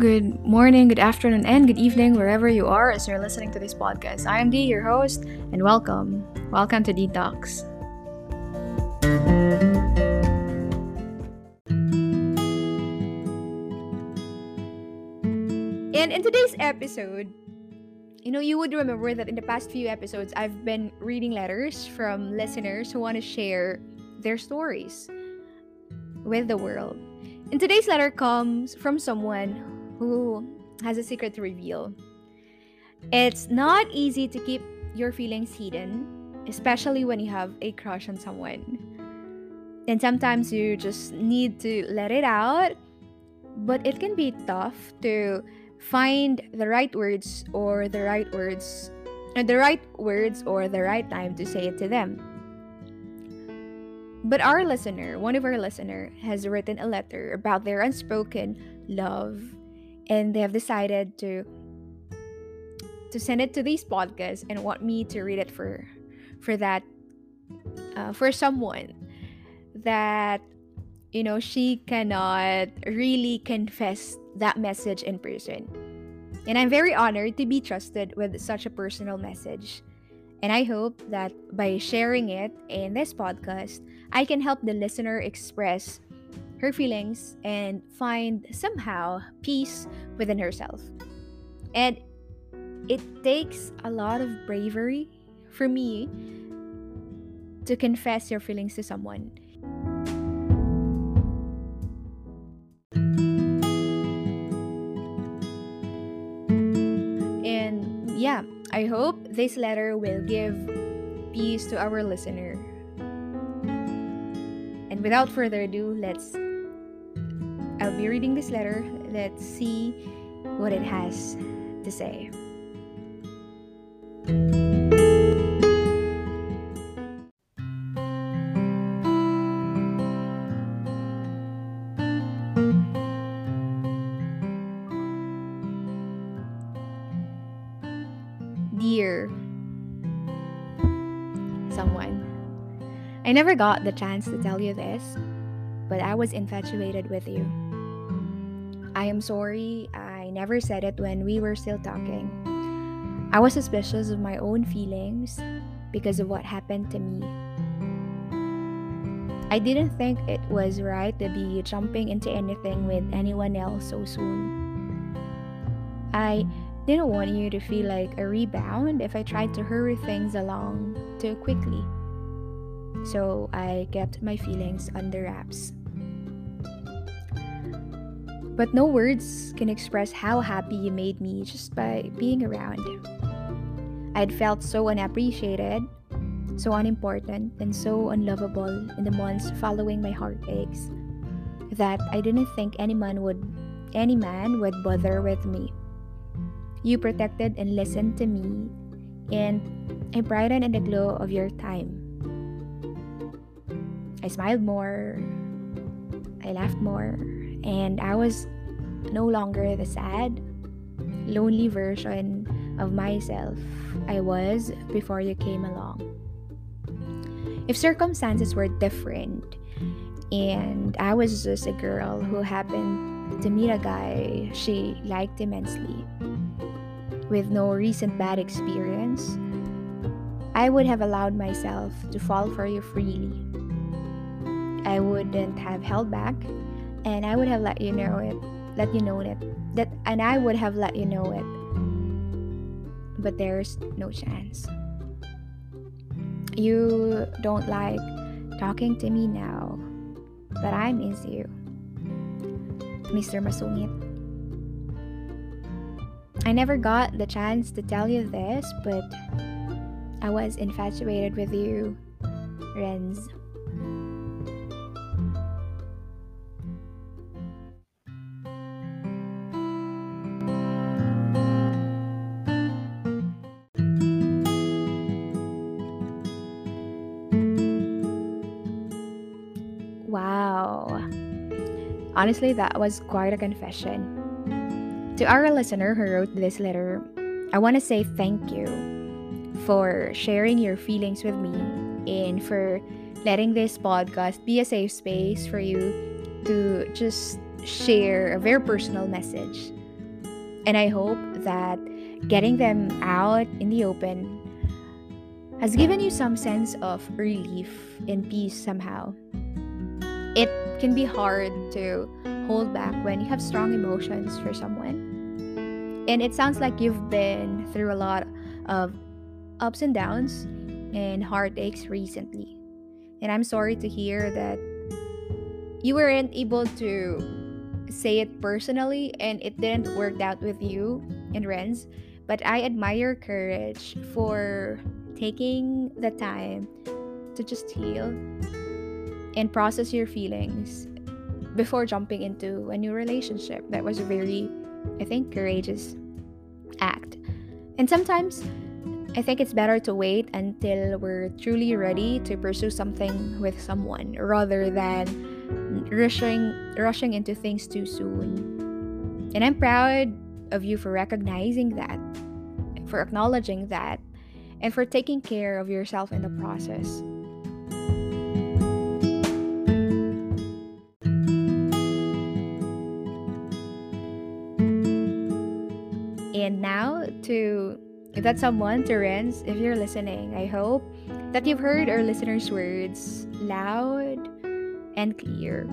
Good morning, good afternoon, and good evening, wherever you are as you're listening to this podcast. I am Dee, your host, and welcome. Welcome to Detox. And in today's episode, you know, you would remember that in the past few episodes, I've been reading letters from listeners who want to share their stories with the world. And today's letter comes from someone who has a secret to reveal. It's not easy to keep your feelings hidden, especially when you have a crush on someone. And sometimes you just need to let it out, but it can be tough to find the right words or the right words or the right words or the right time to say it to them. But our listener, one of our listener, has written a letter about their unspoken love and they have decided to to send it to these podcasts and want me to read it for for that uh, for someone that you know she cannot really confess that message in person. And i'm very honored to be trusted with such a personal message. And i hope that by sharing it in this podcast i can help the listener express her feelings and find somehow peace within herself. And it takes a lot of bravery for me to confess your feelings to someone. And yeah, I hope this letter will give peace to our listener. And without further ado, let's I'll be reading this letter. Let's see what it has to say. Dear someone, I never got the chance to tell you this, but I was infatuated with you. I am sorry, I never said it when we were still talking. I was suspicious of my own feelings because of what happened to me. I didn't think it was right to be jumping into anything with anyone else so soon. I didn't want you to feel like a rebound if I tried to hurry things along too quickly. So I kept my feelings under wraps. But no words can express how happy you made me just by being around. I'd felt so unappreciated, so unimportant, and so unlovable in the months following my heartaches that I didn't think any man would any man would bother with me. You protected and listened to me, and I brightened in the glow of your time. I smiled more, I laughed more, and I was no longer the sad, lonely version of myself I was before you came along. If circumstances were different and I was just a girl who happened to meet a guy she liked immensely with no recent bad experience, I would have allowed myself to fall for you freely. I wouldn't have held back and I would have let you know it, let you know it, that, and I would have let you know it. But there's no chance. You don't like talking to me now, but I miss you, Mr. Masungit. I never got the chance to tell you this, but I was infatuated with you, Renz. Honestly, that was quite a confession. To our listener who wrote this letter, I want to say thank you for sharing your feelings with me and for letting this podcast be a safe space for you to just share a very personal message And I hope that getting them out in the open has given you some sense of relief and peace somehow. It can be hard to hold back when you have strong emotions for someone. And it sounds like you've been through a lot of ups and downs and heartaches recently. And I'm sorry to hear that you weren't able to say it personally and it didn't work out with you and Renz. But I admire courage for taking the time to just heal and process your feelings before jumping into a new relationship. That was a very, I think, courageous act. And sometimes I think it's better to wait until we're truly ready to pursue something with someone rather than rushing rushing into things too soon. And I'm proud of you for recognizing that, for acknowledging that, and for taking care of yourself in the process. If that's someone, Terence, if you're listening, I hope that you've heard our listeners' words loud and clear.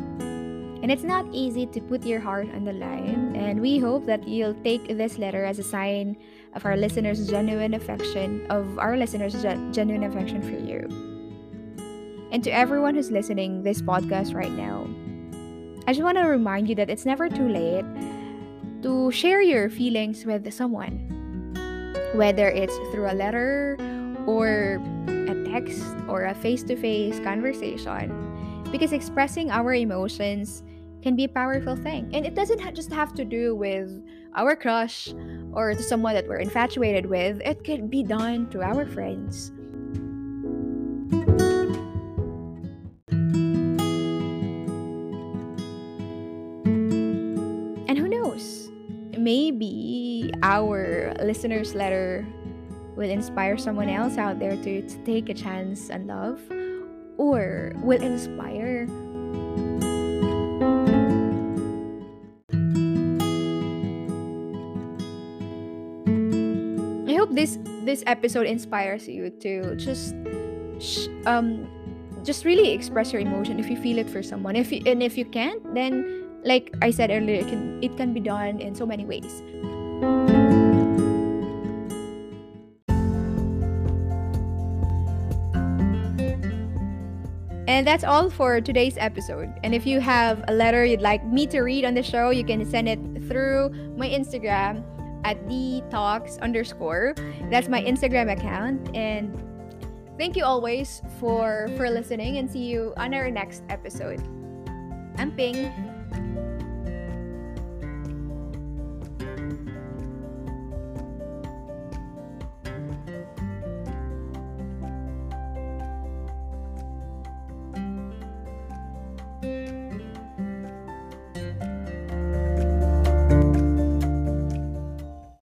And it's not easy to put your heart on the line, and we hope that you'll take this letter as a sign of our listeners' genuine affection, of our listeners' genuine affection for you. And to everyone who's listening this podcast right now, I just want to remind you that it's never too late to share your feelings with someone whether it's through a letter or a text or a face to face conversation. Because expressing our emotions can be a powerful thing. And it doesn't ha- just have to do with our crush or to someone that we're infatuated with, it could be done to our friends. And who knows? Maybe our listeners' letter will inspire someone else out there to, to take a chance and love, or will inspire I hope this this episode inspires you to just sh- um just really express your emotion if you feel it for someone. If you, and if you can't, then like I said earlier, it can it can be done in so many ways. And that's all for today's episode. And if you have a letter you'd like me to read on the show, you can send it through my Instagram at the talks underscore. That's my Instagram account. And thank you always for for listening and see you on our next episode. I'm Ping.